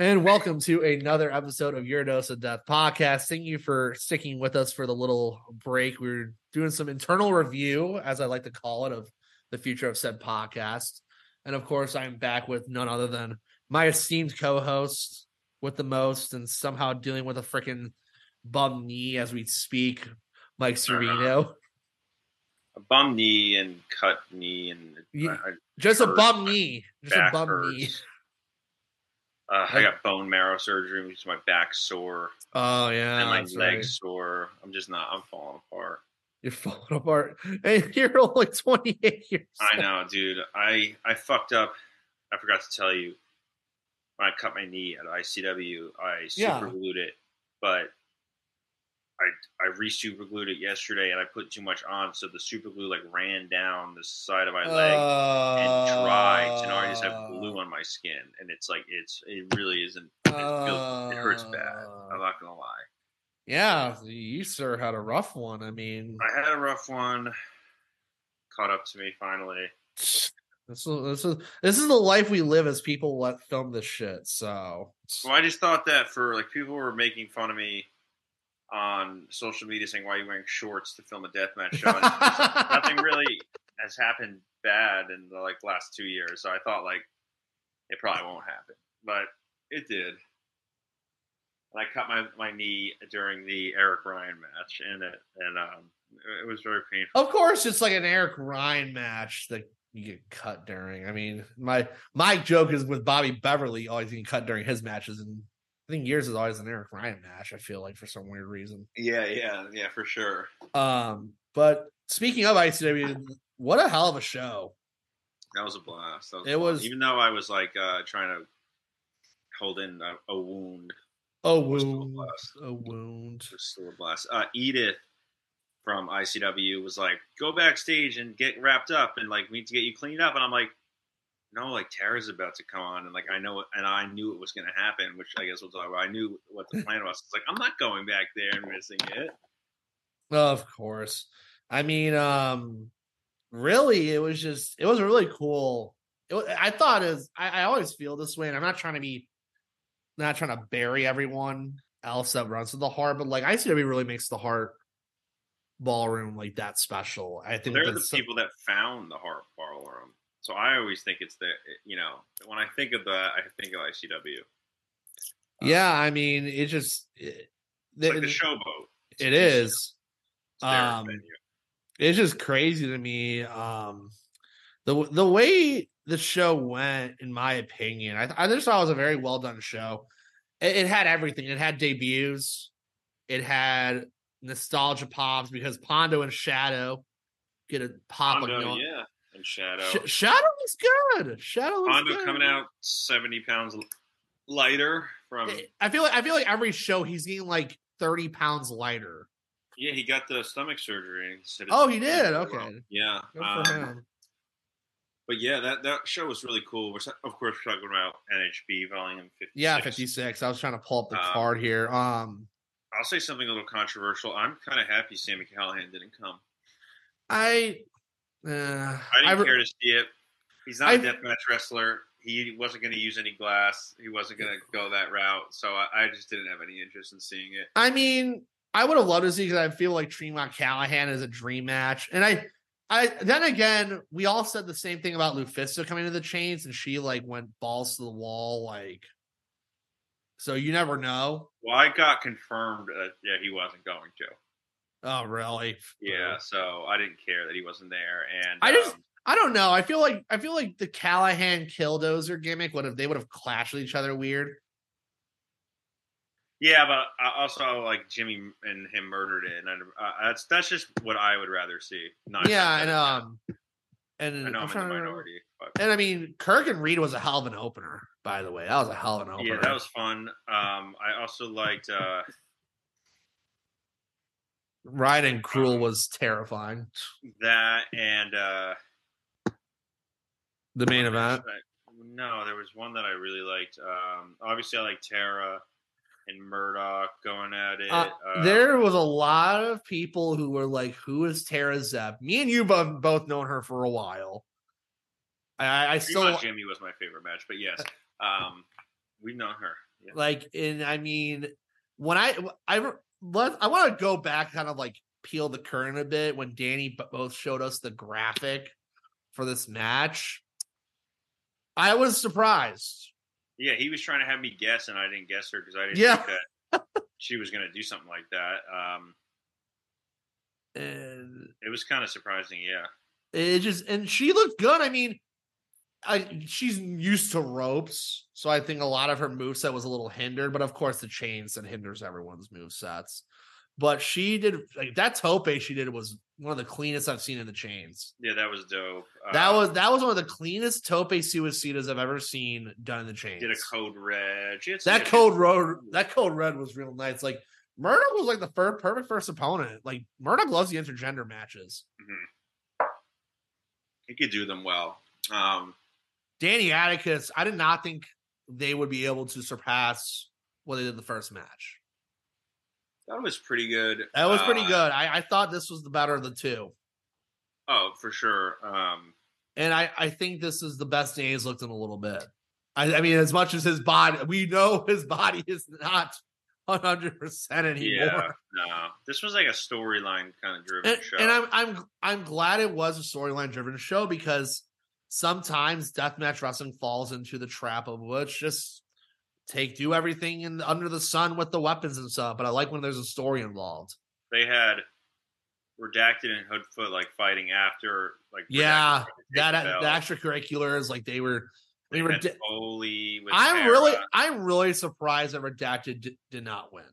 And welcome to another episode of Your Dose of Death podcast. Thank you for sticking with us for the little break. We're doing some internal review, as I like to call it, of the future of said podcast. And of course, I'm back with none other than my esteemed co-host with the most, and somehow dealing with a freaking bum knee as we speak, Mike Servino. a bum knee and cut knee and Yeah, Just a bum knee. Just a bum hurts. knee. Uh, I got bone marrow surgery, which is my back sore Oh yeah, and my that's leg right. sore. I'm just not. I'm falling apart. You're falling apart. And you're only 28 years I old. know, dude. I I fucked up. I forgot to tell you. When I cut my knee at ICW, I Yeah. super glued it, but I I re super glued it yesterday, and I put too much on, so the super glue like ran down the side of my leg. and dry. So now I just have glue Uh, on my skin, and it's like it's it really isn't. It, feels, it hurts bad. I'm not gonna lie. Yeah, you sir had a rough one. I mean, I had a rough one. Caught up to me finally. this is this is this is the life we live as people let film this shit. So Well, I just thought that for like people were making fun of me on social media saying why are you wearing shorts to film a deathmatch show. And nothing really has happened bad in the like last two years, so I thought like it probably won't happen, but it did. And I cut my, my knee during the Eric Ryan match, and it and um it was very painful. of course, it's like an Eric Ryan match that you get cut during. I mean, my my joke is with Bobby Beverly always getting cut during his matches, and I think yours is always an Eric Ryan match. I feel like for some weird reason. Yeah, yeah, yeah, for sure. Um, but speaking of ICW, what a hell of a show! That was a blast. That was It fun. was- even though I was like uh trying to hold in a, a wound. A a wound, blast. a wound. It was still a blast. Uh, Edith from ICW was like, "Go backstage and get wrapped up, and like we need to get you cleaned up." And I'm like, "No, like Tara's about to come on, and like I know, and I knew it was going to happen, which I guess we'll talk about. I knew what the plan was. It's like I'm not going back there and missing it. Of course. I mean, um, really, it was just it was really cool. It, I thought is I, I always feel this way, and I'm not trying to be not trying to bury everyone else that runs to the heart, but like ICW really makes the heart ballroom like that special. I think They're the people that found the Heart Ballroom, so I always think it's the you know when I think of that, I think of ICW. yeah. I mean, it just it, It's like the showboat. It's it a is. Um, it's just crazy to me um the the way the show went in my opinion i, I just thought it was a very well done show it, it had everything it had debuts it had nostalgia pops because pondo and shadow get a pop of no- yeah, and Shadow. Sh- shadow looks good shadow looks Hondo good. coming out seventy pounds lighter from. i feel like i feel like every show he's getting like 30 pounds lighter Yeah, he got the stomach surgery. Oh, he did? Okay. Yeah. good um, But yeah, that, that show was really cool. We're of course talking about NHB Volume 56. yeah 56 i was trying to pull up the Um, card here um I'll say something a little controversial. I'm kind of happy Sami Callihan didn't come. I uh, I I didn't re- care to see it. He's not a I- deathmatch wrestler. He wasn't going to use any glass. He wasn't going to go that route. So I, I just didn't have any interest in seeing it. I mean, I would have loved to see because I feel like Tremont Callihan is a dream match, and I, I then again, we all said the same thing about LuFisto coming to the chains, and she like went balls to the wall, like. So you never know. Well, I got confirmed that yeah he wasn't going to. Oh, really? Yeah, so I didn't care that he wasn't there. And I just- um, I don't know. I feel like I feel like the Callihan Killdozer gimmick would have they would have clashed with each other weird. Yeah, but I also like Jimmy and him murdered it, and I, uh, that's that's just what I would rather see. Not yeah, and um, and I know I'm I'm, in the minority. But And I mean, Kirk and Reed was a hell of an opener, by the way. That was a hell of an opener. yeah, that was fun. Um, I also liked uh, Ryan and Cruel was terrifying. that and uh, The main event. No, there was one that I really liked. Um, obviously, I like Tara and Murdoch going at it. Uh, Uh, there was a lot of people who were like, "Who is Tara Zep?" Me and you both both known her for a while. I, I still much Jimmy was my favorite match, but yes, um, we've known her. Yeah. like, and I mean, when I I let I want to go back, kind of like peel the curtain a bit. When Danny both showed us the graphic for this match, I was surprised. Yeah, he was trying to have me guess, and I didn't guess her because I didn't Yeah. think that she was going to do something like that. Um, And it was kind of surprising. Yeah, it just and she looked good. I mean, I she's used to ropes, so I think a lot of her moveset was a little hindered. But of course, the chains that hinders everyone's movesets. But she did like that tope she did was one of the cleanest I've seen in the chains. yeah, that was dope. That Uh, was that was one of the cleanest tope suicidas I've ever seen done in the chains. did a code red. She had some that code road that code red was real nice. Like Murdoch was like the first perfect first opponent. Like Murdoch loves the intergender matches. He could do them well. Um, Danny Atticus, I did not think they would be able to surpass what they did the first match. that was pretty good. That was pretty Uh, good. I, I thought this was the better of the two. Oh, for sure. Um, And I, I think this is the best Danny's looked in a little bit. I, I mean, as much as his body, we know his body is not 100% anymore. yeah, no, this was like a storyline kind of driven and, show. and I'm I'm I'm glad it was a storyline driven show because sometimes deathmatch wrestling falls into the trap of let's just take do everything in under the sun with the weapons and stuff. But I like when there's a story involved. they had redacted and Hoodfoot like fighting after, like Yeah, Redacted tried to take That the the extracurriculars like they were. They were Reda- I'm Tara. really I'm really surprised that Redacted did, did not win.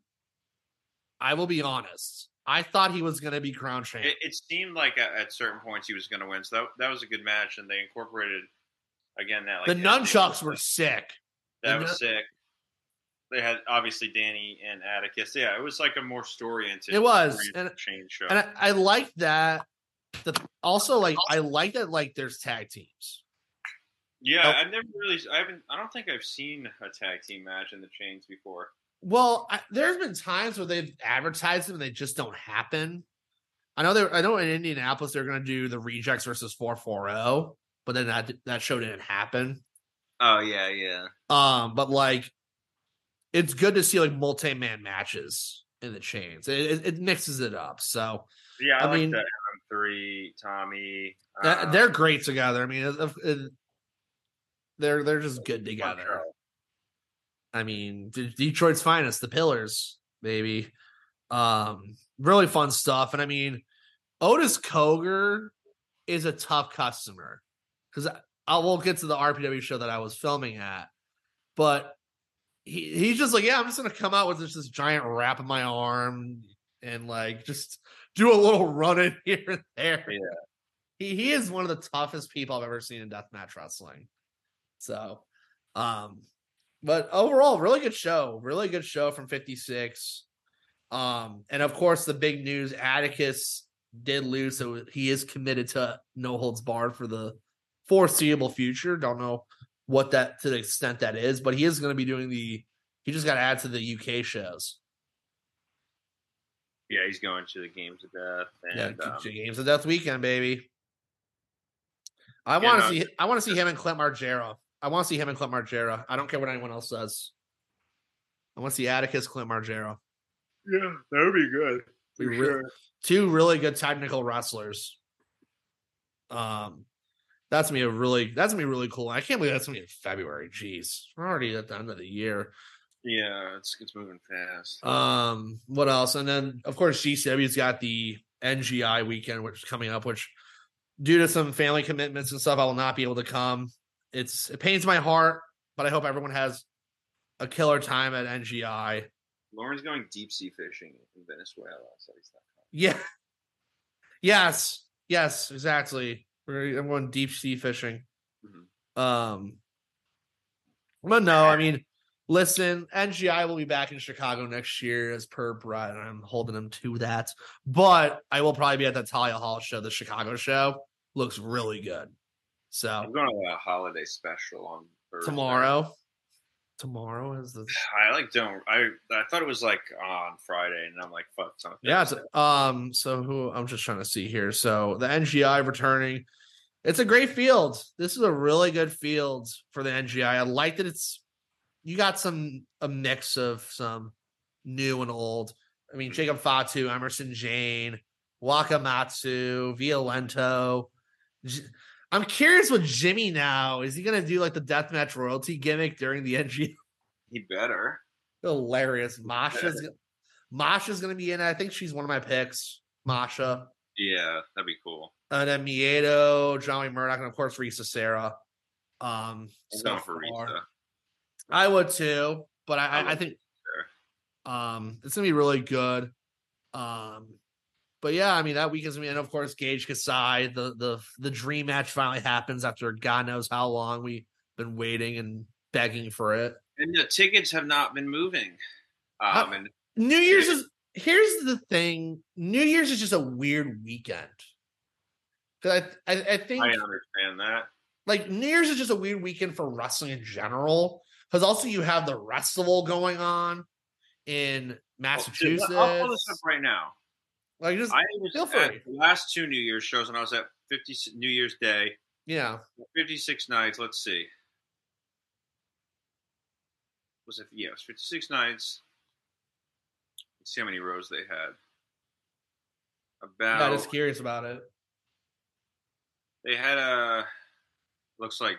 I will be honest. I thought he was going to be crown champ. It, it seemed like at, at certain points he was going to win. So that, that was a good match, and they incorporated again that like the nunchucks were sick. that the was nun- sick. They had obviously Danny and Atticus. Yeah, it was like a more story oriented. It was, and- change show. and I, I like that. The also like I like that like there's tag teams. yeah, Oh. I've never really. I haven't. I don't think I've seen a tag team match in the chains before. Well, I, there's been times where they've advertised them and they just don't happen. I know they I know in Indianapolis they're going to do the rejects versus 440, but then that that show didn't happen. Oh yeah, yeah. Um, but like it's good to see like multi-man matches in the chains. It, it, it mixes it up. So Yeah, I, I like mean- MM3, Tommy. that, uh, they're great together. I mean, it, they're they're just good together. I mean, D- Detroit's finest, the Pillars, baby. Um, really fun stuff. And I mean, Otis Cogar is a tough customer because I, will get to the RPW show that I was filming at, but he, he's just like, yeah, I'm just gonna come out with just this giant wrap in my arm and like just do a little running here and there. Yeah. He he is one of the toughest people I've ever seen in deathmatch wrestling. So, um, but overall, really good show. Really good show from 56. Um, and of course, the big news Atticus did lose, so he is committed to no holds barred for the foreseeable future. Don't know what that to the extent that is, but he is going to be doing the he just got to add to the UK shows. Yeah, he's going to the games of death. Yeah, um, games of death weekend, baby. I want to see I want to see him and Clint Margera. I want to see him and Clint Margera. I don't care what anyone else says. I want to see Atticus, Clint Margera. yeah, that would be good. We re- two really good technical wrestlers. Um, that's gonna be a really that's gonna be really cool. I can't believe that's gonna be in February. Jeez, we're already at the end of the year. Yeah, it's it's moving fast. Um, what else? And then of course GCW's got the NGI weekend, which is coming up, which due to some family commitments and stuff, I will not be able to come. It's it pains my heart, but I hope everyone has a killer time at NGI. Loren's going deep sea fishing in Venezuela. So he's not. Yeah. Yes. Yes, exactly. We're I'm going deep sea fishing. Mhm. Um, but no, I mean, listen, NGI will be back in Chicago next year as per Brett, and I'm holding him to that. But I will probably be at the Thalia Hall show. The Chicago show looks really good. So I'm going to a holiday special on Thursday. tomorrow, tomorrow is the I like don't I I thought it was like on Friday and I'm like fuck Yeah, um. So who I'm just trying to see here. So the NGI returning. It's a great field. This is a really good field for the NGI. I like that it's you got some a mix of some new and old. I mean, Jacob Fatu, Emersyn Jayne, Wakamatsu, Violento. I'm curious with Jimmy now. Is he gonna do like the deathmatch royalty gimmick during the NGI? he better Hilarious. Masha's Masha's gonna be in. it. I think she's one of my picks. Masha. yeah that'd be cool And then Miedo, Johnny Murdoch, and of course Risa Sera. Um so for. Risa I would too, but I, I I, think um it's gonna be really good. Um but yeah, I mean that weekend's and of course Gage Kasai, the the the dream match finally happens after God knows how long we've been waiting and begging for it. and the tickets have not been moving um and New Year's is here's the thing. New Year's is just a weird weekend. Cause I, I I think I understand that like New Year's is just a weird weekend for wrestling in general. Because also you have the festival going on in Well, Massachusetts. I'll pull this up right now Like just I was feel at free. the last two New Year's shows and I was at 50 New Year's Day yeah. 56 nights. Let's see. Was it? Yeah, it was 56 nights. Let's see how many rows they had. About Yeah, just curious about it. they had a looks like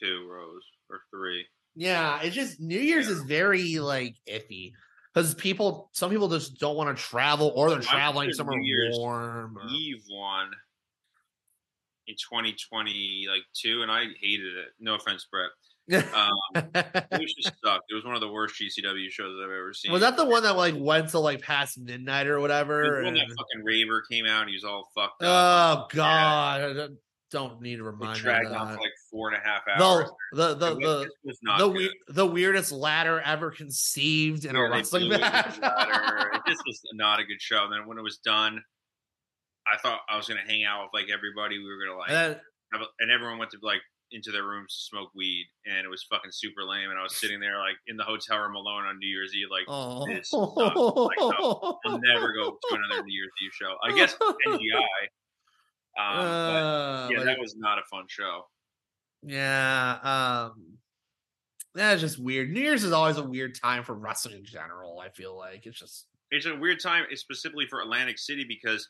two rows or three. Yeah, it's just New Year's is very like iffy. Because people some people just don't want to travel or they're I traveling somewhere warm. or- Eve one in 2020, like two, and I hated it. No offense, Brett. Um, it was just sucked. It was one of the worst GCW shows I've ever seen. Was that the one that like went to like past midnight or whatever? was when that and- fucking raver came out and he was all fucked up. Oh God! I don't- need to remind dragged on for like four and a half hours. The the the the the, we- the weirdest ladder ever conceived in a wrestling blew it with match. the ladder. It just was not a good show. And then when it was done, I thought I was gonna hang out with like everybody. We were gonna like, and then, have a, and everyone went to like into their rooms to smoke weed, and it was fucking super lame. And I was sitting there like in the hotel room alone on New Year's Eve, like oh, this. Like, no, I'll never go to another New Year's Eve show. I guess NGI. Um, but Uh, yeah, like- that was not a fun show. Yeah, um that's just weird. New Year's is always a weird time for wrestling in general. I feel like it's just It's a weird time, specifically for Atlantic City, because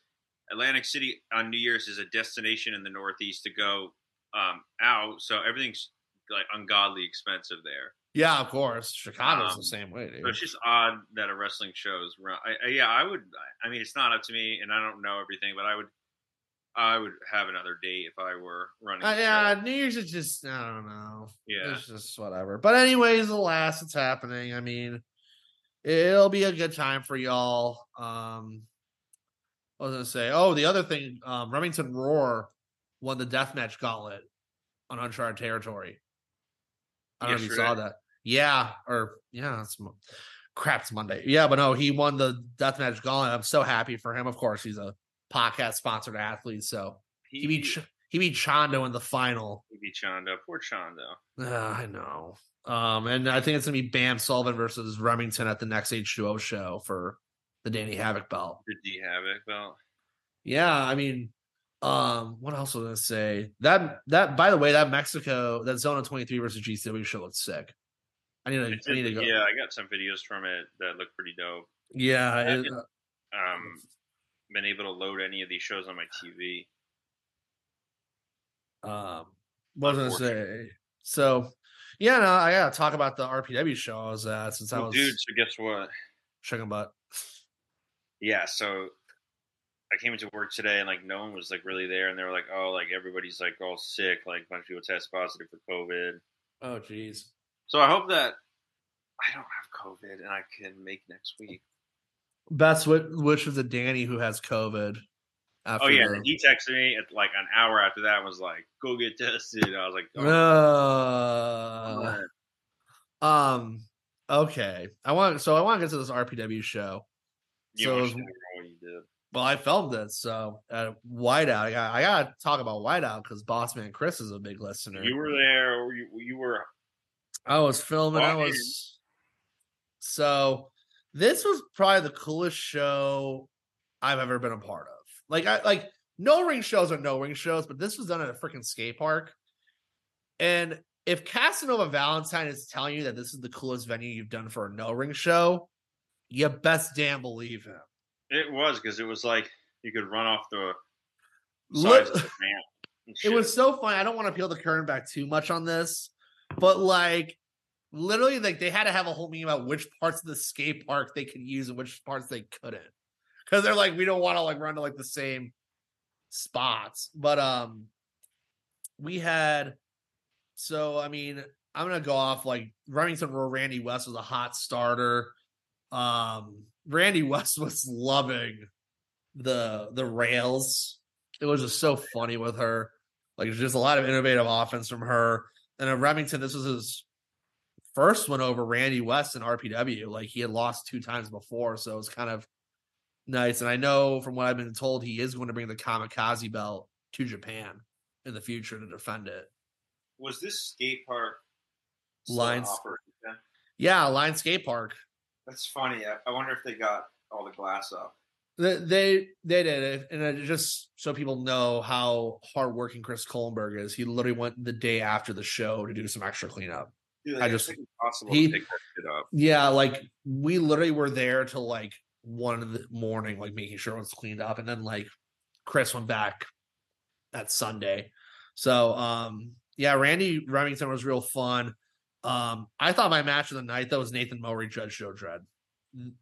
Atlantic City on New Year's is a destination in the Northeast to go um, out, so everything's like ungodly expensive there. yeah, of course. Chicago's Um, the same way, dude. So it's just odd that a wrestling show is. run- I, I, yeah, I would. I mean, it's not up to me, and I don't know everything, but I would. I would have another date if I were running. Uh, yeah. New Year's is just I don't know. yeah. It's just whatever. But anyways, the last it's happening. I mean, it'll be a good time for y'all. Um I was gonna say, oh, the other thing, um, Remington Roar won the deathmatch gauntlet on Uncharted territory. I don't know if you saw that. Yeah, or yeah, it's mo- crap, it's Monday. Yeah, but no, he won the deathmatch gauntlet. I'm so happy for him. Of course, he's a podcast sponsored athlete, so he He beat he beat Chondo in the final. he beat Chondo. Poor Chondo. Uh, I know. Um, and I think it's gonna be Bam Sullivan versus Remington at the next H2O show for the Danny Havoc belt. The D Havoc belt. Yeah, I mean, um, what else was I gonna say? That that by the way, that Mexico, that Zona 23 versus GCW show looked sick. I need to I need to go. Yeah, I got some videos from it that look pretty dope. Yeah, it- didn't- Um, been able to load any of these shows on my TV. um what was I gonna say? So yeah, no, I gotta talk about the RPW show I was at since I Oh, was dude, so guess what? checking butt. Yeah, so I came into work today and like no one was like really there, and they were like, "Oh, like everybody's like all sick, like a bunch of people test positive for COVID." Oh jeez. So I hope that I don't have COVID and I can make next week. Best wishes to Danny who has COVID. After Oh yeah, the- he texted me at like an hour after that. and Was like, "Go get tested." I was like, oh, Uh, um. Okay. I want. So I want to get to this RPW show. you so was- what you did. Well, I filmed it. So at Whiteout, I got. I got to talk about Whiteout because Bossman Chris is a big listener. You were there. Or you, you were. I was filming. I was. So this was probably the coolest show I've ever been a part of. Like I like no ring shows are no ring shows, but this was done at a freaking skate park. And if Casanova Valentine is telling you that this is the coolest venue you've done for a no ring show, you best damn believe him. It was because it was like you could run off the sides of the ramp. it was so funny. I don't want to peel the curtain back too much on this, but like literally, like they had to have a whole meeting about which parts of the skate park they could use and which parts they couldn't. Because they're like, we don't want to like run to like the same spots. But um we had so I mean, I'm gonna go off like Remington where Randy West was a hot starter. Um Randy West was loving the the rails. It was just so funny with her. Like just a lot of innovative offense from her. And at Remington, this was his first one over Randy West in RPW. Like he had lost two times before, so it was kind of nice. And I know from what I've been told, he is going to bring the Kamikaze belt to Japan in the future to defend it. Was this skate park Lines. Yeah, Line Skate Park. That's funny. I, I wonder if they got all the glass up. They they, they did it, and it just so people know how hardworking Chris Kohlenberg is. He literally went the day after the show to do some extra cleanup. Dude, I just- just think it's possible he- to pick that up. Yeah, like we literally were there till like one in the morning, like making sure it was cleaned up, and then like Chris went back that Sunday. So um yeah, Randy Remington was real fun. Um I thought my match of the night that was Nathan Mowry, Judge Joe Dread.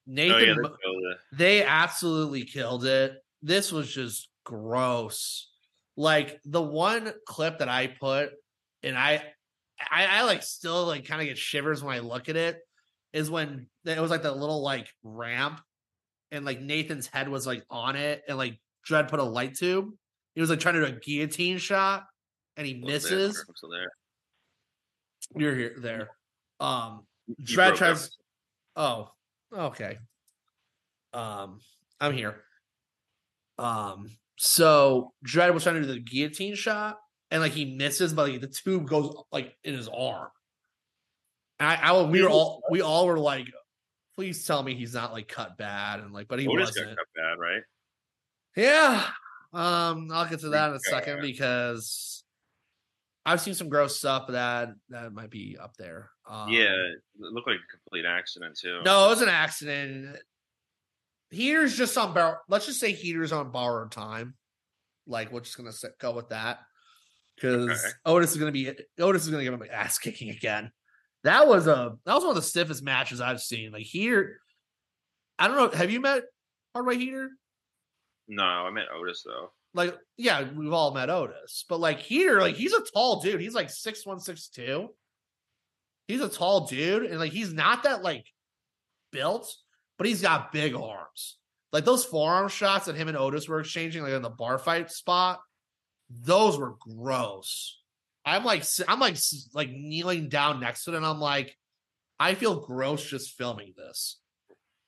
Nathan Oh yeah, they Mo- they absolutely killed it. This was just gross. Like the one clip that I put, and I, I, I like still like kind of get shivers when I look at it. Is when it was like that little like ramp, and like Nathan's head was like on it, and like Dread put a light tube. He was like trying to do a guillotine shot, and he misses. I'm still there. You're here there. Um, You Dread tries. up. Oh, okay. Um, I'm here. Um, so Dread was trying to do the guillotine shot, and like he misses, but like the tube goes like in his arm. And I, I we were all we all were like, please tell me he's not like cut bad and like, but he Otis wasn't. cut bad, right? Yeah. Um, I'll get to that in a second because I've seen some gross stuff that that might be up there. Um, yeah, it looked like a complete accident too. No, it was an accident. Heater's just on borrow. Let's just say heater's on borrowed time. Like we're just gonna go with that because Okay. Otis is gonna be Otis is gonna give him an ass kicking again. That was a that was one of the stiffest matches I've seen. Like here, I don't know. Have you met Hardway Heater? No, I met Otis though. Like, yeah, we've all met Otis, but like Heater, like he's a tall dude. He's like six one, six two. He's a tall dude, and like he's not that like built, but he's got big arms. Like those forearm shots that him and Otis were exchanging, like in the bar fight spot, those were gross. I'm like, I'm like, like kneeling down next to it, and I'm like, I feel gross just filming this.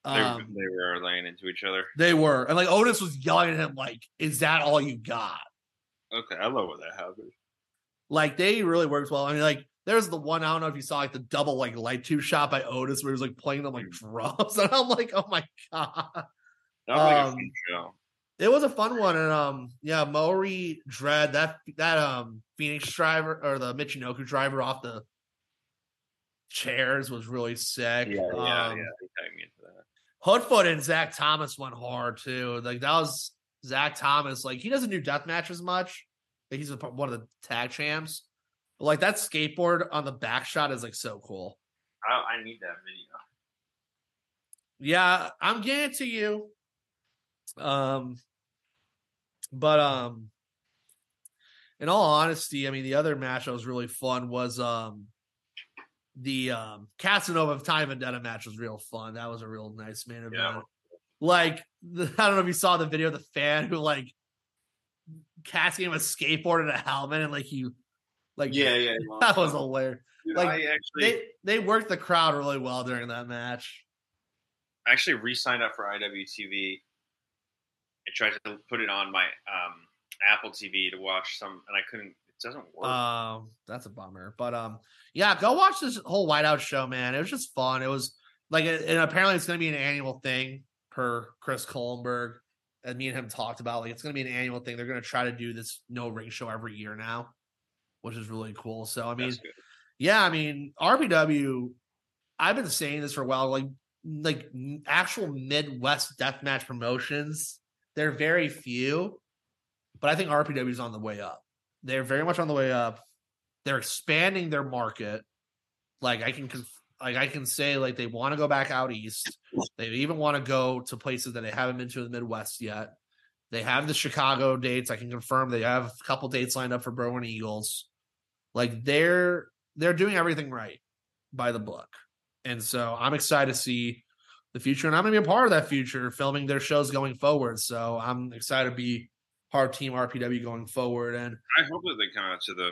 They, Um, they were laying into each other. they were, and like Otis was yelling at him, like, "Is that all you got?" Okay, I love when that happens. Like they really worked well. I mean, like there's the one I don't know if you saw like the double like light tube shot by Otis where he was like playing them like drums, and I'm like, oh my god, That was like a Um, fun show. It was a fun one. And um, yeah, Mowry Dread that that um Phoenix driver or the Michinoku driver off the chairs was really sick. Yeah, yeah, Um, yeah. Me into. Hoodfoot and Zach Thomas went hard too. Like that was Zach Thomas. Like he doesn't do death matches much. Like, he's a, one of the tag champs. But like that skateboard on the back shot is like so cool. I, I need that video. Yeah, I'm getting it to you. Um, but um, in all honesty, I mean the other match that was really fun was um the um Casanova Valentine Vendetta match was real fun. That was a real nice main event. Yeah. Like the, I don't know if you saw the video of the fan who like gave him a skateboard and a helmet, and like he, like Yeah, yeah. that was hilarious. Dude, like, I actually They they worked the crowd really well during that match. I actually re-signed up for IWTV and tried to put it on my um, Apple TV to watch some, and I couldn't. It doesn't work. Um, that's a bummer. But um, yeah, go watch this whole Whiteout show, man. It was just fun. It was like, and apparently it's going to be an annual thing per Chris Kohlenberg. And me and him talked about like it's going to be an annual thing. They're going to try to do this no ring show every year now, which is really cool. So I mean, yeah, I mean RPW. I've been saying this for a while. Like, like actual Midwest deathmatch promotions, they're very few, but I think RPW is on the way up. They're very much on the way up. They're expanding their market. Like I can, like I can say, like they want to go back out east. They even want to go to places that they haven't been to in the Midwest yet. They have the Chicago dates. I can confirm they have a couple dates lined up for Berwyn Eagles. Like they're they're doing everything right by the book. And so I'm excited to see the future. And I'm gonna be a part of that future, filming their shows going forward. So I'm excited to be part of Team RPW going forward. And I hope that they come out to the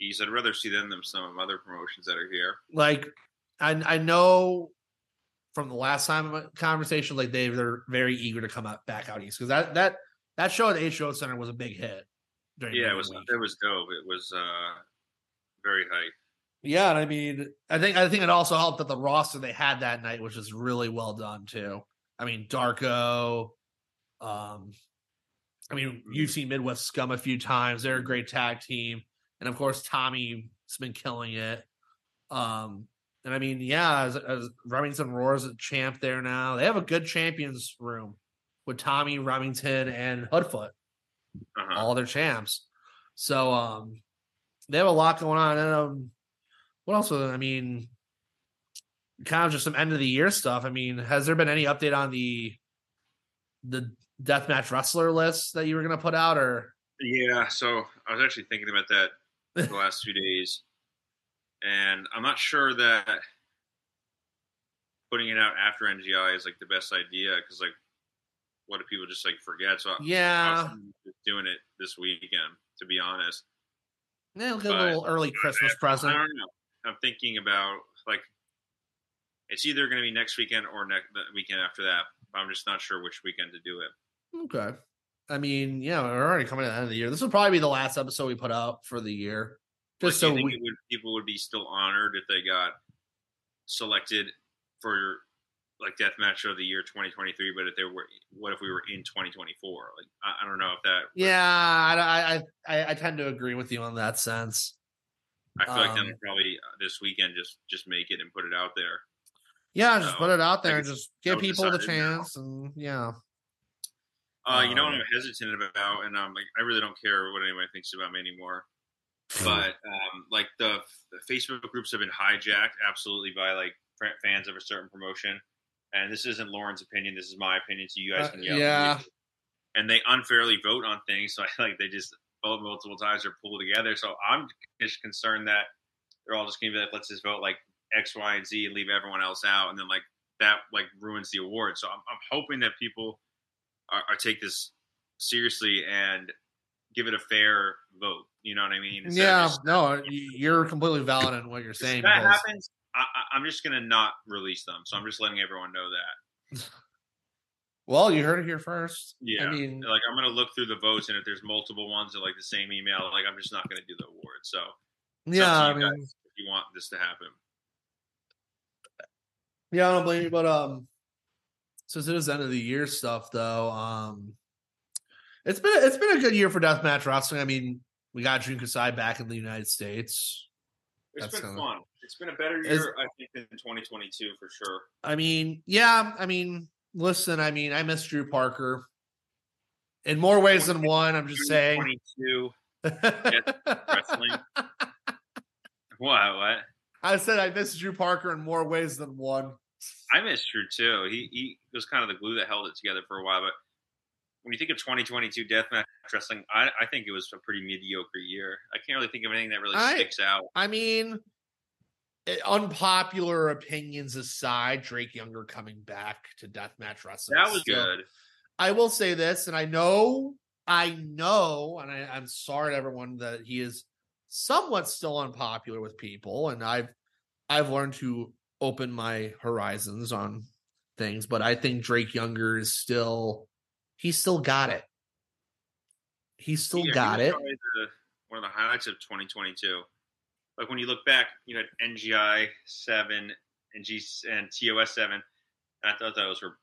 East. I'd rather see them than some other promotions that are here. like I I know from the last time conversation, like they they're very eager to come out back out east because that that that show at the H Center was a big hit. During Yeah, it was week. it was dope. It was uh very hype. Yeah, and I mean, I think I think it also helped that the roster they had that night was just really well done too. I mean, Darko, um, I mean, you've seen Midwest Scum a few times. They're a great tag team, and of course, Tommy's been killing it. Um, and I mean, yeah, as, as Remington Roars a champ there now, they have a good champions room with Tommy Remington and Hoodfoot Uh-huh. all their champs. So um they have a lot going on. And um what else was I mean kind of just some end of the year stuff. I mean, has there been any update on the the deathmatch wrestler list that you were gonna put out or Yeah, so I was actually thinking about that the last few days, and I'm not sure that putting it out after NGI is like the best idea because like, what if people just like forget? So I- I yeah, was doing it this weekend, to be honest. yeah a little early Christmas I present. don't know. I'm thinking about like it's either going to be next weekend or next the weekend after that. I'm just not sure which weekend to do it. Okay. I mean, yeah, we're already coming to the end of the year. This will probably be the last episode we put out for the year. Like, Just you so we would, people would be still honored if they got selected for like death match of the year 2023 but if they were what if we were in 2024 like i, I don't know if that Yeah, I, I I I tend to agree with you on that sense. I feel like then Um, probably uh, this weekend just just make it and put it out there Yeah, just put it out there and just give people the decided now. chance, and yeah, uh you know what Um, i'm hesitant about and i'm like i really don't care what anyone thinks about me anymore but um like the, the facebook groups have been hijacked absolutely by like fans of a certain promotion and this isn't loren's opinion this is my opinion so you guys Uh, can yell me yeah. and they unfairly vote on things. So I like they just vote multiple times or pull together. So I'm just concerned that they're all just gonna be like, let's just vote like X, Y, and Z and leave everyone else out, and then like that like ruins the award. So I'm, I'm hoping that people are, are take this seriously and give it a fair vote. You know what I mean? Instead yeah. just- No, you're completely valid in what you're saying. if that because- happens, I, I- I'm just gonna not release them. So I'm just letting everyone know that. well, you heard it here first. Yeah, I mean, like I'm gonna look through the votes, and if there's multiple ones in like the same email, like I'm just not gonna do the award. So yeah, I mean, if you want this to happen, yeah, I don't blame you, but um, since it is end of the year stuff, though, um, it's been it's been a good year for deathmatch wrestling. I mean, we got Jun Kasai back in the United States. it's That's been kinda- fun. It's been a better year, I think, than 2022 for sure. I mean, yeah, I mean, listen, I mean, I miss Drew Parker in more ways than one. I'm just saying. 22 wrestling. What? What? I said I miss Drew Parker in more ways than one. I miss Drew too. He he was kind of the glue that held it together for a while. But when you think of 2022 deathmatch wrestling, I, I think it was a pretty mediocre year. I can't really think of anything that really I- sticks out. I mean, Eh, unpopular opinions aside, Drake Younger coming back to deathmatch wrestling. That was still- good. I will say this, and I know I know, and I, I'm sorry to everyone that he is somewhat still unpopular with people, and I've I've learned to open my horizons on things, but I think Drake Younger is still he's still got it. He's still Yeah, got was it. the- one of the highlights of 2022. Like when you look back, you had NGI seven and G and TOS seven. I thought those were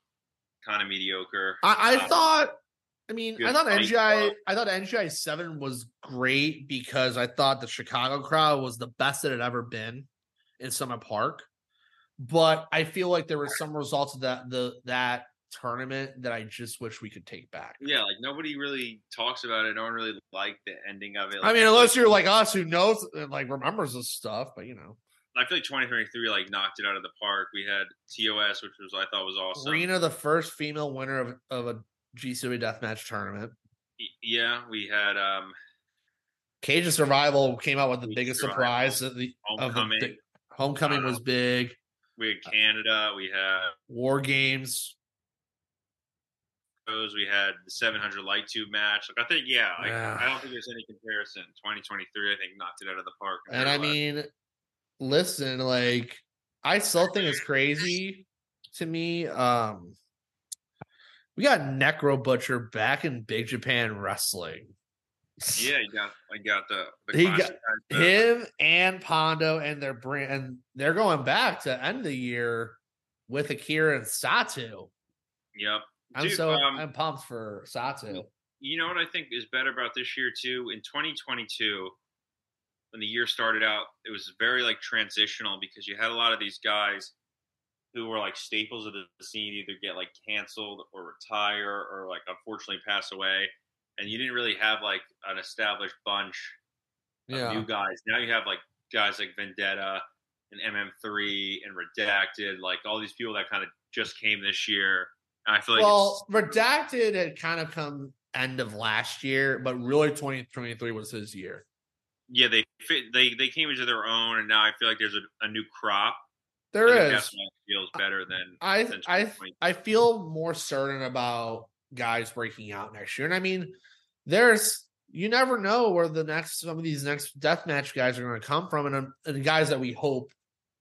kind of mediocre. I, I Um, thought I mean, I thought NGI club. I thought NGI seven was great because I thought the Chicago crowd was the best it had ever been in Summit Park. But I feel like there were some results of that the that tournament that I just wish we could take back. Yeah, like nobody really talks about it. No one really liked the ending of it. I mean, unless you're like us who knows and like remembers this stuff, but you know. I feel like 2023 like knocked it out of the park. We had TOS, which was I thought was awesome. Rina, the first female winner of, of a GCW deathmatch tournament. Yeah, we had um Cage of Survival came out with the biggest Survival. surprise of the of the Homecoming. homecoming was big. we had Canada. We had War games. We had the 700 light tube match. Like I think, yeah, like, Yeah. I don't think there's any comparison. 2023, I think knocked it out of the park. And I mean, listen, like I still think it's crazy to me. Um we got Necro Butcher back in Big Japan Wrestling. yeah, you got I got the, the He got guys, Him and Pondo and their brand and they're going back to end the year with Akira and Satu. Yep. I'm Dude, so um, I'm pumped for Satu. you know what I think is better about this year too? In 2022, when the year started out, it was very like transitional because you had a lot of these guys who were like staples of the scene either get like canceled or retire or like unfortunately pass away, and you didn't really have like an established bunch of Yeah. new guys. Now you have like guys like Vendetta and MM3 and Redacted, like all these people that kind of just came this year. And I feel like well, redacted had kind of come end of last year, but really 2023 was his year. yeah, they fit, they they came into their own, and now I feel like there's a, a new crop. There I is. that's why it feels better than I than I I feel more certain about guys breaking out next year. And I mean, there's you never know where the next some of these next deathmatch guys are going to come from, and, um, and guys that we hope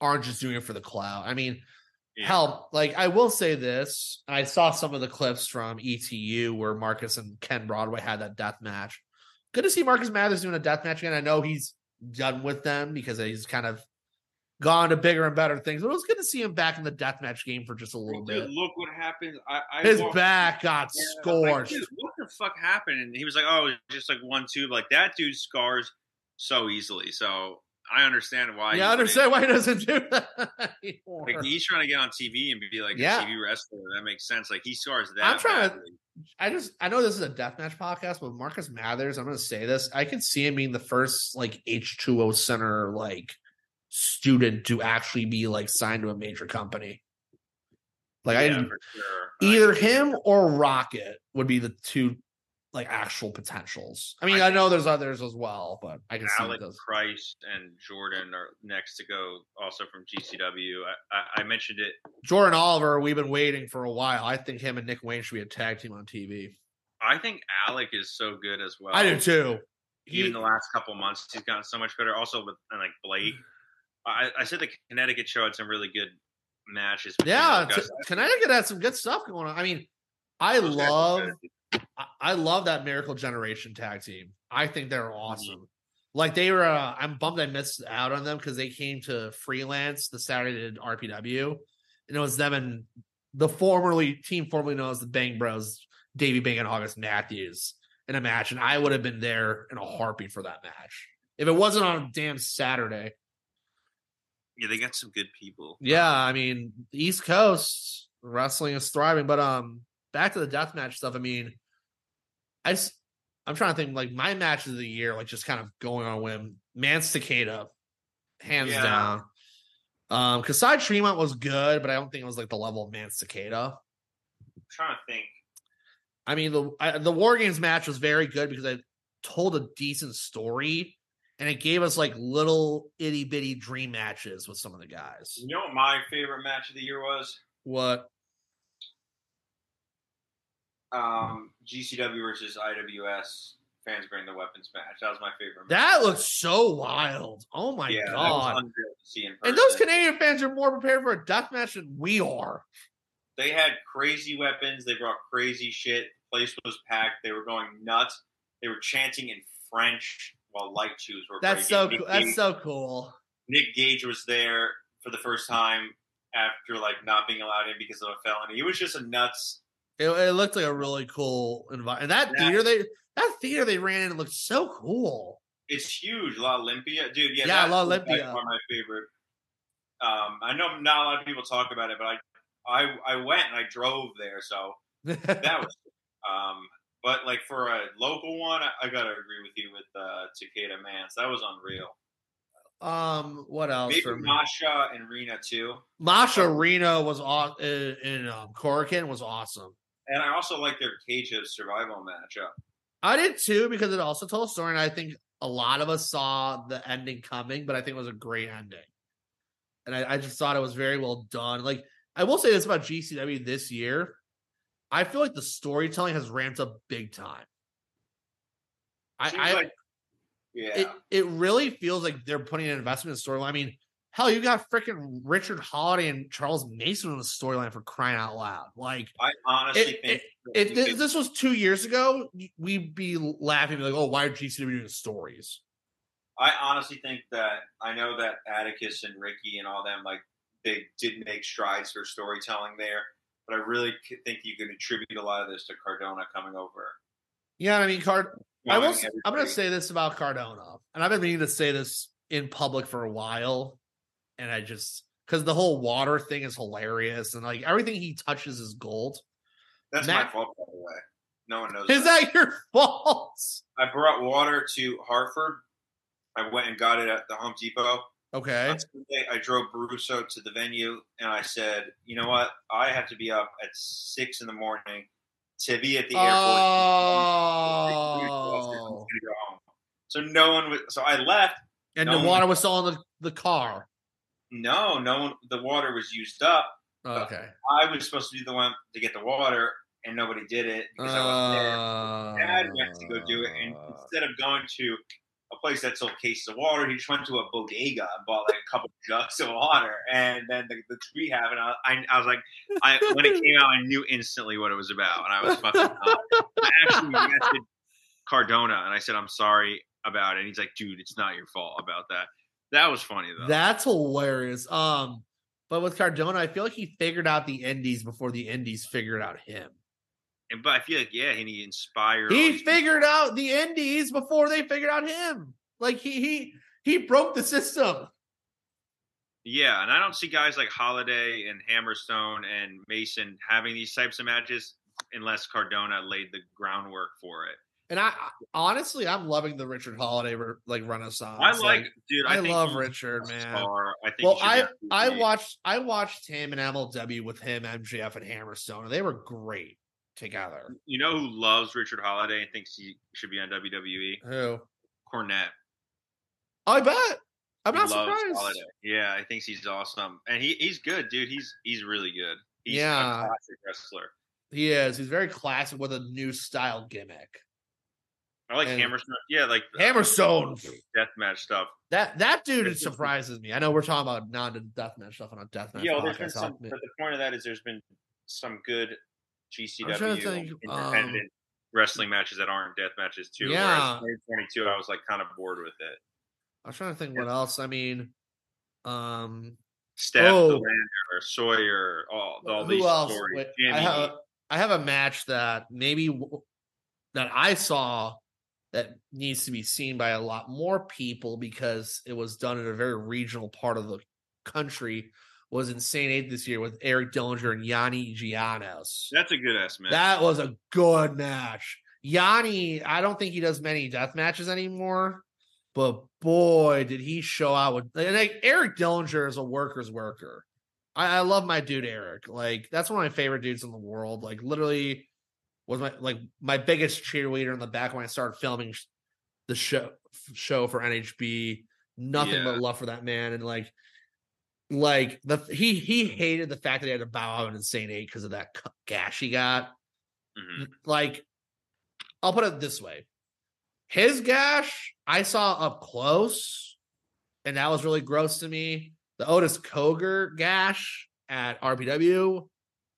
aren't just doing it for the clout. I mean, Yeah. hell, like I will say this: I saw some of the clips from ETU where Marcus and Ken Broadway had that death match. Good to see Marcus Mathers doing a death match again. I know he's done with them because he's kind of gone to bigger and better things, but it was good to see him back in the death match game for just a little Dude, bit. look what happened. I, I His walked- back got Yeah, like, scorched. dude, what the fuck happened? And he was like, "Oh, just like one tube." Like that dude scars so easily. So I understand why. yeah, I understand why he doesn't do that anymore. Like he's trying to get on TV and be like Yeah. a TV wrestler. That makes sense. Like he scars that. I'm trying to- I just I know this is a deathmatch podcast, but Marcus Mathers, I'm gonna say this. I could see him being the first like H2O center like student to actually be like signed to a major company. Like Yeah, I sure. Either agree. him or Rocket would be the two like actual potentials. I mean, I I, know there's others as well, but I can see Alec those. Christ and Jordan are next to go, also from GCW. I, I, I mentioned it. Jordan Oliver, we've been waiting for a while. I think him and Nick Wayne should be a tag team on TV. I think Alec is so good as well. I do too. Even He, the last couple months, he's gotten so much better. Also with and like Blake, I, I said the Connecticut show had some really good matches. yeah, t-. Connecticut had some good stuff going on. I mean, I Those love. I- I love that Miracle Generation tag team. I think they're Mm-hmm. awesome. Like they were, uh, I'm bummed I missed out on them because they came to freelance the Saturday did RPW, and it was them and the formerly team formerly known as the Bang Bros, Davey Bang and August Matthews in a match, and I would have been there in a heartbeat for that match if it wasn't on a damn Saturday. Yeah, they got some good people. Yeah, I mean, East Coast wrestling is thriving, but um, back to the death match stuff. I mean, I s- I'm trying to think like my matches of the year, like just kind of going on a whim. Man Cicada, hands Yeah. down. Um, Kasai Tremont was good, but I don't think it was like the level of Man Cicada. I'm trying to think. I mean, the I, the War Games match was very good because I told a decent story, and it gave us like little itty bitty dream matches with some of the guys. You know what my favorite match of the year was? What? Um, GCW versus IWS fans bring the weapons match. That was my favorite. That match. looks so wild. Oh my yeah, god. unreal to see in person. And those Canadian fans are more prepared for a death match than we are. they had crazy weapons. They brought crazy shit. The place was packed. They were going nuts. They were chanting in French while light shoes were. That's breaking. so Nick cool. That's so cool. Nick Gage was there for the first time after like not being allowed in because of a felony. It was just a nuts. It, it looked like a really cool environment. And that Yeah. theater they that theater they ran in looked so cool. It's huge. La Olympia, dude. Yeah, Yeah, La Olympia. far my favorite. Um, I know not a lot of people talk about it, but I, I, I went and I drove there, so that was. Um, but like for a local one, I, I gotta agree with you with uh, Takeda Mans. That was unreal. um, what else? Maybe? Masha and Rina too. Masha Rina was aw- in, in um, Korakuen was awesome. And I also like their Cage of Survival matchup. I did too because it also told a story, and I think a lot of us saw the ending coming, but I think it was a great ending. And I, I just thought it was very well done. Like I will say this about GCW this year, I feel like the storytelling has ramped up big time. I, Seems I like- yeah. it, it really feels like they're putting an investment in the storyline. I mean, hell, you got freaking Richard Holliday and Charles Mason in the storyline for crying out loud. Like, I honestly it- think if this, could- this was two years ago, we'd be laughing, like, "Oh, why are GCW doing stories?" I honestly think that I know that Atticus and Ricky and all them like they did make strides for storytelling there, but I really think you can attribute a lot of this to Cardona coming over. Yeah, I mean, Card. I will. I'm going to say this about Cardona, and I've been meaning to say this in public for a while, and I just because the whole water thing is hilarious, and like everything he touches is gold. that's Matt- my fault, by the way. No one knows. Is that your fault? I brought water to Hartford. I went and got it at the Home Depot. Okay. Sunday, I drove Baruso to the venue, and I said, "You know what? I have to be up at six in the morning to be at the airport." Oh. to go home. So no one was. So I left. And No the water was still in the, the car. No, no one. The water was used up. Okay. I was supposed to be the one to get the water, and nobody did it because I wasn't there. Uh, Dad went to go do it, and instead of going to a place that sold cases of water, he just went to a bodega and bought like a couple jugs of water. And then the, the tweet happened. I, I, I was like, I when it came out, I knew instantly what it was about, and I was fucking. I actually messaged Cardona, and I said, "I'm sorry about it." And he's like, "Dude, it's not your fault about that." That was funny though. That's hilarious. Um, but with Cardona, I feel like he figured out the Indies before the Indies figured out him. And, but I feel like yeah, and he inspired. He figured out the Indies before they figured out him. Like he he he broke the system. Yeah, and I don't see guys like Holliday and Hammerstone and Mason having these types of matches unless Cardona laid the groundwork for it. And I honestly, I'm loving the Richard Holliday like renaissance. I like, dude. I, I, love Richard, man. star. I think. Well, I I watched I watched him and MLW with him, MJF, and Hammerstone, and they were great together. You know who loves Richard Holliday and thinks he should be on WWE? Who? Cornette. I bet. I'm He not surprised. Holliday. Yeah, I think he's awesome, and he he's good, dude. He's he's really good. He's Yeah. a classic wrestler. He is. He's very classic with a new style gimmick. I like And- Hammerstone. Yeah, like the Hammerstone. deathmatch stuff. That that dude is- surprises me. I know we're talking about non deathmatch stuff on a deathmatch Yeah, well, there's been some. But the point of that is, there's been some good GCW think, independent wrestling matches that aren't death matches too. Yeah. Whereas 2022, I was like kind of bored with it. I was trying to think what else. I mean, um, Steph, Oh. De Lander, Sawyer, all all these else? stories. Wait, I have I have a match that maybe that I saw that needs to be seen by a lot more people because it was done in a very regional part of the country. Was Insane Eight this year with Eric Dillinger and Yanni Giannis. That's a good ass match. That was a good match. Yanni, I don't think he does many death matches anymore, but boy, did he show out with and like Eric Dillinger is a worker's worker. I, I love my dude Eric. Like that's one of my favorite dudes in the world. Like literally was my like my biggest cheerleader in the back when I started filming the show show for NHB. Nothing Yeah. but love for that man, and like like the he he hated the fact that he had to bow out in Insane Eight because of that gash he got. Mhm. Like, I'll put it this way: his gash I saw up close, and that was really gross to me. The Otis Cogar gash at RPW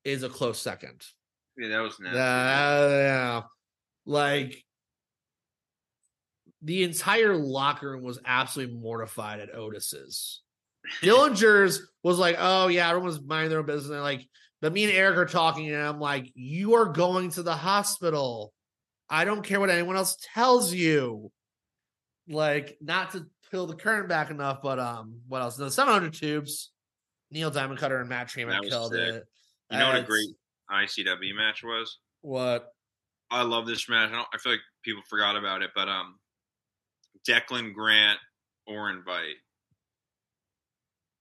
is a close second. Yeah, that was nasty. Uh, yeah. Like the entire locker room was absolutely mortified at Otis's. Dillinger's was like, oh yeah, everyone's minding their own business. And like, but me and Eric are talking, and I'm like, you are going to the hospital. I don't care what anyone else tells you. Like, not to peel the curtain back enough, but um, what else? The 700 tubes. Neil Diamond Cutter and Matt was killed sick. it. you know what a great ICW match was? What? I love this match. I, don't, I feel like people forgot about it, but um, Declan Grant, Orin Veidt.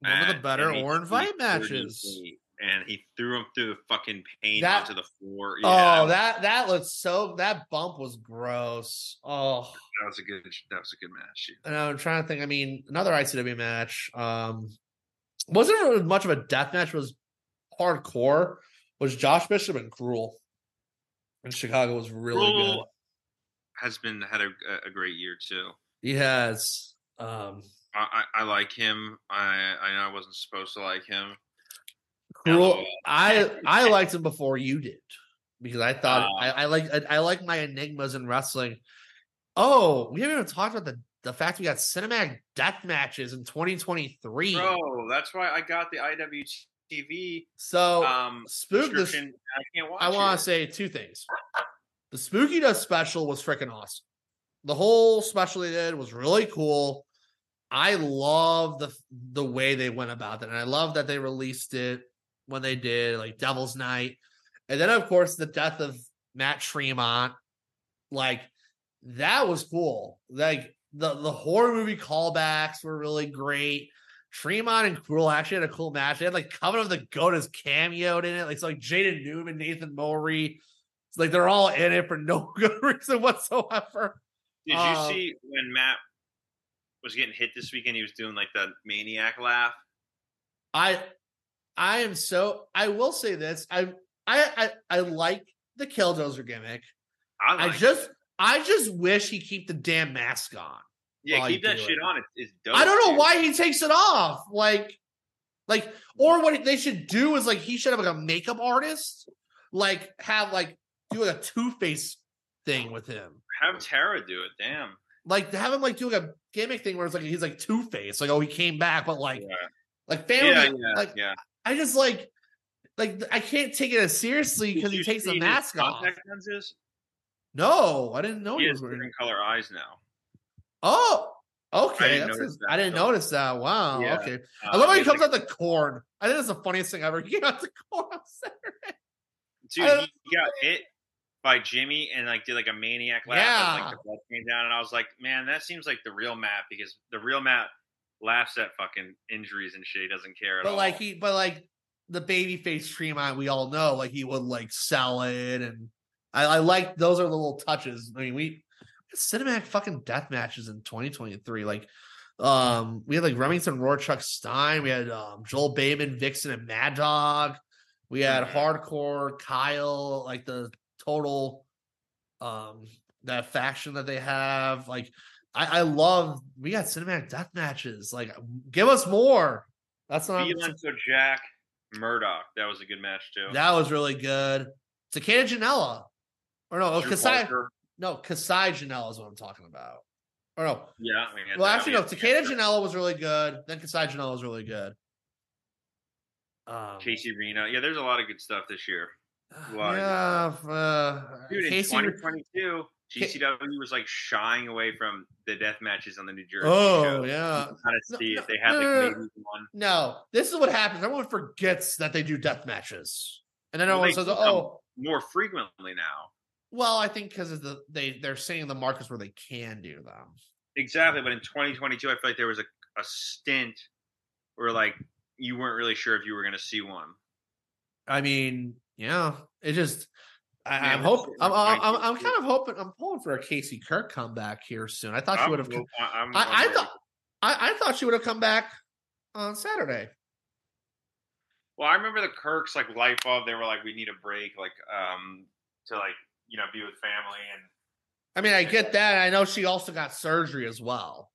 One of the better Orin Veidt matches. And he threw him through the fucking paint That- onto the floor. Oh, that that looks so. That bump was gross. Oh, that was a good. That was a good match. and I'm trying to think. I mean, another ICW match. Um, wasn't really much of a death match. Was hardcore. Was Josh Bishop and Cruel in Chicago was really Cruel good. Has been had a, a great year too. He has. Um, I, I, I like him. I I know I wasn't supposed to like him. Cruel. I I liked him before you did because I thought Um, I, I like I, I like my enigmas in wrestling. Oh, we haven't even talked about the the fact we got cinematic death matches in 2023. Bro, that's why I got the IWTV So um spook this. I can't watch I want to say two things. The Spooky Dust special was freaking awesome. The whole special they did was really cool. I love the the way they went about it, and I love that they released it when they did, like Devil's Night, and then of course the death of Matt Tremont. Like that was cool. Like the the horror movie callbacks were really great. Tremont and Cruel actually had a cool match. They had like Coven of the Goat as cameoed in it. Like, so like Jaden Newman, Nathan Mowry. It's like they're all in it for no good reason whatsoever. Did you uh, see when Matt was getting hit this weekend? He was doing like the maniac laugh. I I am so I will say this. I I I, I like the Killdozer gimmick. I, I just it. I just wish he keep the damn mask on. Yeah, keep that shit it. on. It, it's dope. I don't know dude. why he takes it off. Like, like, or what they should do is like he should have like a makeup artist, like have like do like a Two Face thing with him, Have Tara do it. Damn. like have him like do like a gimmick thing where it's like he's like Two Face, like oh he came back, but like Yeah, like family, yeah, yeah. like yeah. I just like like I can't take it as seriously because he takes the mask off. lenses? No, I didn't know He he was wearing. color eyes now. Oh, okay. didn't that's- notice that I didn't until- notice that. Wow. Yeah. Okay. Uh, I love how he comes like- out the corn. I think that's the funniest thing ever. He came out the corn on Saturday. Dude, he, got hit by Jimmy and like did like a maniac laugh. Yeah. like the blood came down, and I was like, man, that seems like the real Matt because the real Matt laughs at fucking injuries and shit. He doesn't care at But all. like he, but like the baby face Tremont, we all know, like he would like sell it, and I, I like those are the little touches. I mean, we cinematic fucking death matches in 2023. Like, um, we had like Remington Rorschach Stein, we had um Joel Bateman, Vixen, and Mad Dog. We had hardcore Kyle, like the total um that faction that they have. Like I, I love we got cinematic death matches. Like give us more. That's not I'm Jack Murdoch. That was a good match too. that was really good. Takeda Janela. Or no, Kasai Parker. No, Kasai Janela is what I'm talking about. Or no. Yeah. we had Well, actually, no. had- Takeda Janela was really good. Then Kasai Janela was really good. Um, Casey Reno. Yeah, there's a lot of good stuff this year. lot of yeah, uh, Dude, in Casey. 2022, GCW was like shying away from the death matches on the New Jersey Oh show. yeah. Kind of see no, if they had no, the no, no. One. No, this is what happens. Everyone forgets that they do death matches, and then Well, everyone says, "Oh, more frequently now. Well." I think because the they they're saying the markets where they can do them. Exactly, but in 2022, I feel like there was a, a stint where like you weren't really sure if you were going to see one. I mean, yeah, it just. I, Man, I'm hoping. I'm, I'm, I'm, I'm kind of hoping. I'm pulling for a Casey Kirk comeback here soon. I thought she would have. I'm, I, I thought. I, I thought she would have come back on Saturday. Well, I remember the Kirks like life of they were like we need a break. Like um to like you know be with family and I mean, I get that. I know she also got surgery as well.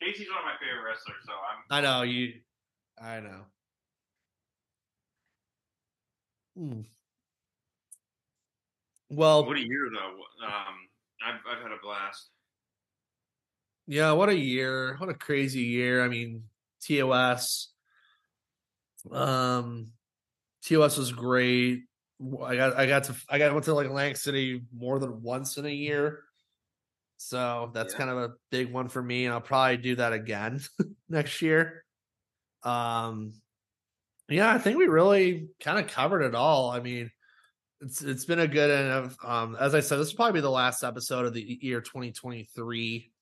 Casey's one of my favorite wrestlers, so I'm I know you. I know. Hmm. Well, What a year though. Um, I've I've had a blast. yeah, what a year. What a crazy year. I mean, TOS. Um TOS was great. I got I got to I got went to like Atlantic City more than once in a year. So that's Yeah. kind of a big one for me. And I'll probably do that again next year. Um yeah, I think we really kind of covered it all. I mean, it's it's been a good and um as I said, this will probably be the last episode of the year 2023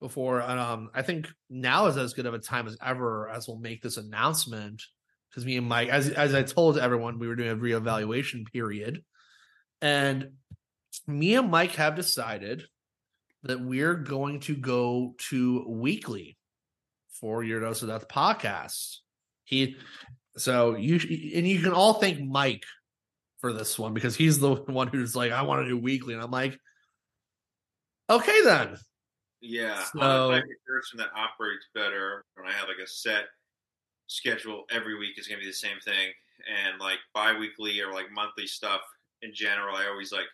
before and, um I think now is as good of a time as ever as we'll make this announcement because me and Mike as as I told everyone we were doing a reevaluation period. And me and Mike have decided that we're going to go to weekly for your dose of death podcast. He so you and you can all thank Mike for this one because he's the one who's like I want to do weekly. And I'm like okay then. Yeah, So- I'm the type of person that operates better when I have like a set schedule every week is going to be the same thing, and like bi-weekly or like monthly stuff in general, I always like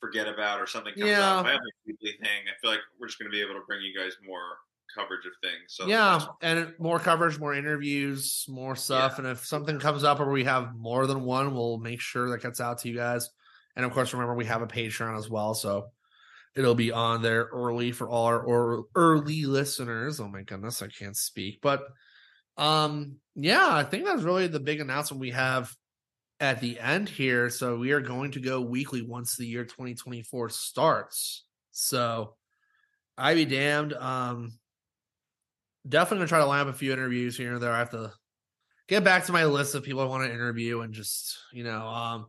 forget about or something comes Yeah. up. I have a weekly thing, I feel like we're just going to be able to bring you guys more coverage of things. So yeah, and more coverage, more interviews, more stuff. And if something comes up or we have more than one, we'll make sure that gets out to you guys. And of course, remember we have a Patreon as well, so it'll be on there early for all our or early listeners. Oh my goodness, I can't speak. But um, yeah, I think that's really the big announcement we have at the end here. So we are going to go weekly once the year 2024 starts. So I be damned. Um, definitely gonna try to line up a few interviews here and there. I have to get back to my list of people I want to interview and just you know, um,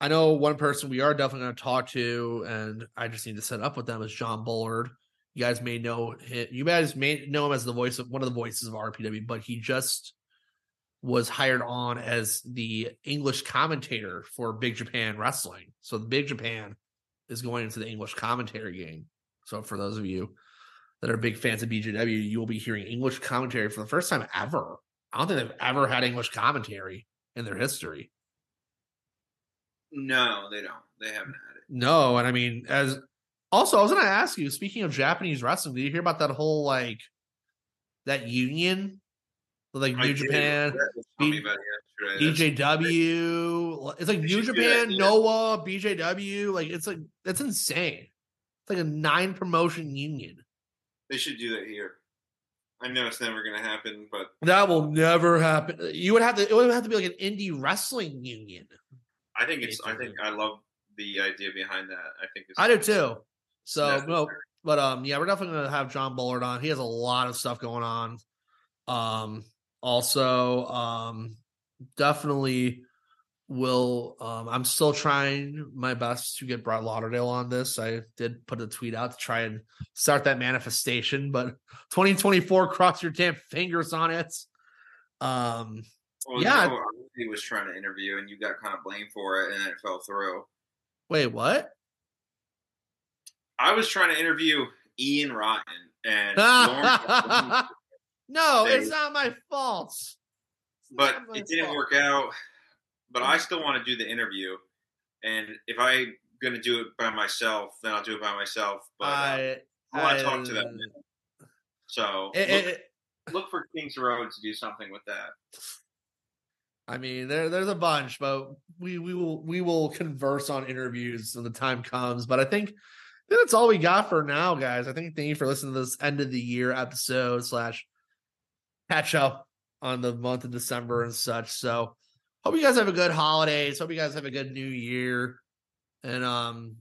I know one person we are definitely to talk to, and I just need to set up with them is John Bullard. You guys may know him, you guys may know him as the voice of one of the voices of RPW, but he just was hired on as the English commentator for Big Japan Wrestling. So the Big Japan is going into the English commentary game. So for those of you that are big fans of BJW, you will be hearing English commentary for the first time ever. I don't think they've ever had English commentary in their history. no, they don't. They haven't had it. No, and I mean, as also, I was going to ask you. Speaking of Japanese wrestling, did you hear about that whole like that union, like I New did. Japan, Brett was telling B- BJW? It's like New should do that, Japan. Noah, BJW. Like it's like that's insane. It's like a nine promotion union. They should do that here. I know it's never going to happen, but That will never happen. You would have to. It would have to be like an indie wrestling union. I think it's. I think I love the idea behind that. I think it's. I do too. So no, but um, yeah, we're definitely gonna have John Bullard on. He has a lot of stuff going on. Um, also, um, definitely will. Um, I'm still trying my best to get Brett Lauderdale on this. I did put a tweet out to try and start that manifestation, but 2024, cross your damn fingers on it. Um, Well, Yeah. Know, he was trying to interview, and you got kind of blamed for it, and it fell through. wait, what? I was trying to interview Ian Rotten, and Loren, no, it's not my fault. It's but my it didn't fault. work out. But I still want to do the interview, and if I'm going to do it by myself, then I'll do it by myself. But uh, I, I want to talk to them. So It- look, it- look for Kings Road to do something with that. I mean, there there's a bunch, but we we will we will converse on interviews when the time comes. But I think that's all we got for now, guys. I think thank you for listening to this end of the year episode slash catch up on the month of December and such. So hope you guys have a good holidays. Hope you guys have a good new year. And um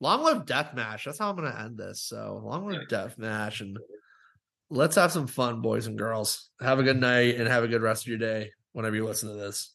long live Deathmatch. That's how I'm gonna end this. So long live Deathmatch and let's have some fun, boys and girls. Have a good night and have a good rest of your day whenever you listen to this.